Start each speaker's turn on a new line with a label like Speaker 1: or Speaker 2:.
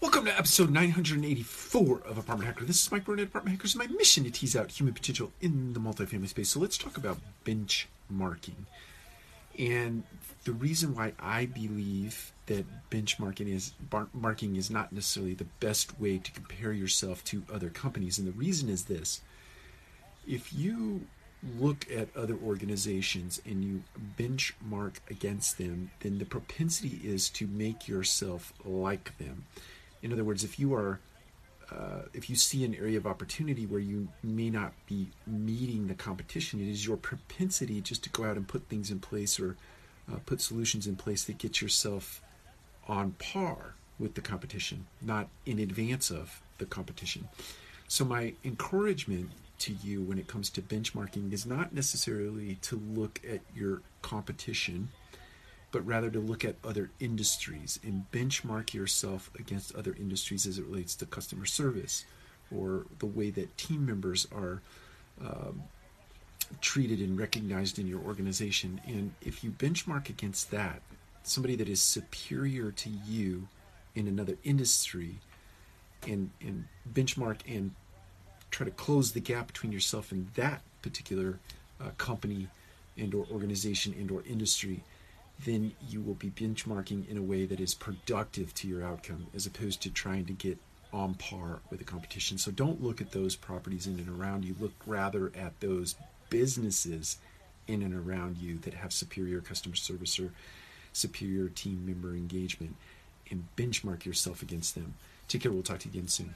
Speaker 1: Welcome to episode 984 of Apartment Hacker. This is Mike Burnett, Apartment Hackers. and My mission to tease out human potential in the multifamily space. So let's talk about benchmarking. And the reason why I believe that benchmarking is marking is not necessarily the best way to compare yourself to other companies. And the reason is this: if you look at other organizations and you benchmark against them, then the propensity is to make yourself like them. In other words, if you are uh, if you see an area of opportunity where you may not be meeting the competition, it is your propensity just to go out and put things in place or uh, put solutions in place that get yourself on par with the competition, not in advance of the competition. So, my encouragement to you when it comes to benchmarking is not necessarily to look at your competition but rather to look at other industries and benchmark yourself against other industries as it relates to customer service or the way that team members are um, treated and recognized in your organization. And if you benchmark against that, somebody that is superior to you in another industry, and, and benchmark and try to close the gap between yourself and that particular uh, company and or organization and or industry then you will be benchmarking in a way that is productive to your outcome as opposed to trying to get on par with the competition. So don't look at those properties in and around you. Look rather at those businesses in and around you that have superior customer service or superior team member engagement and benchmark yourself against them. Take care. We'll talk to you again soon.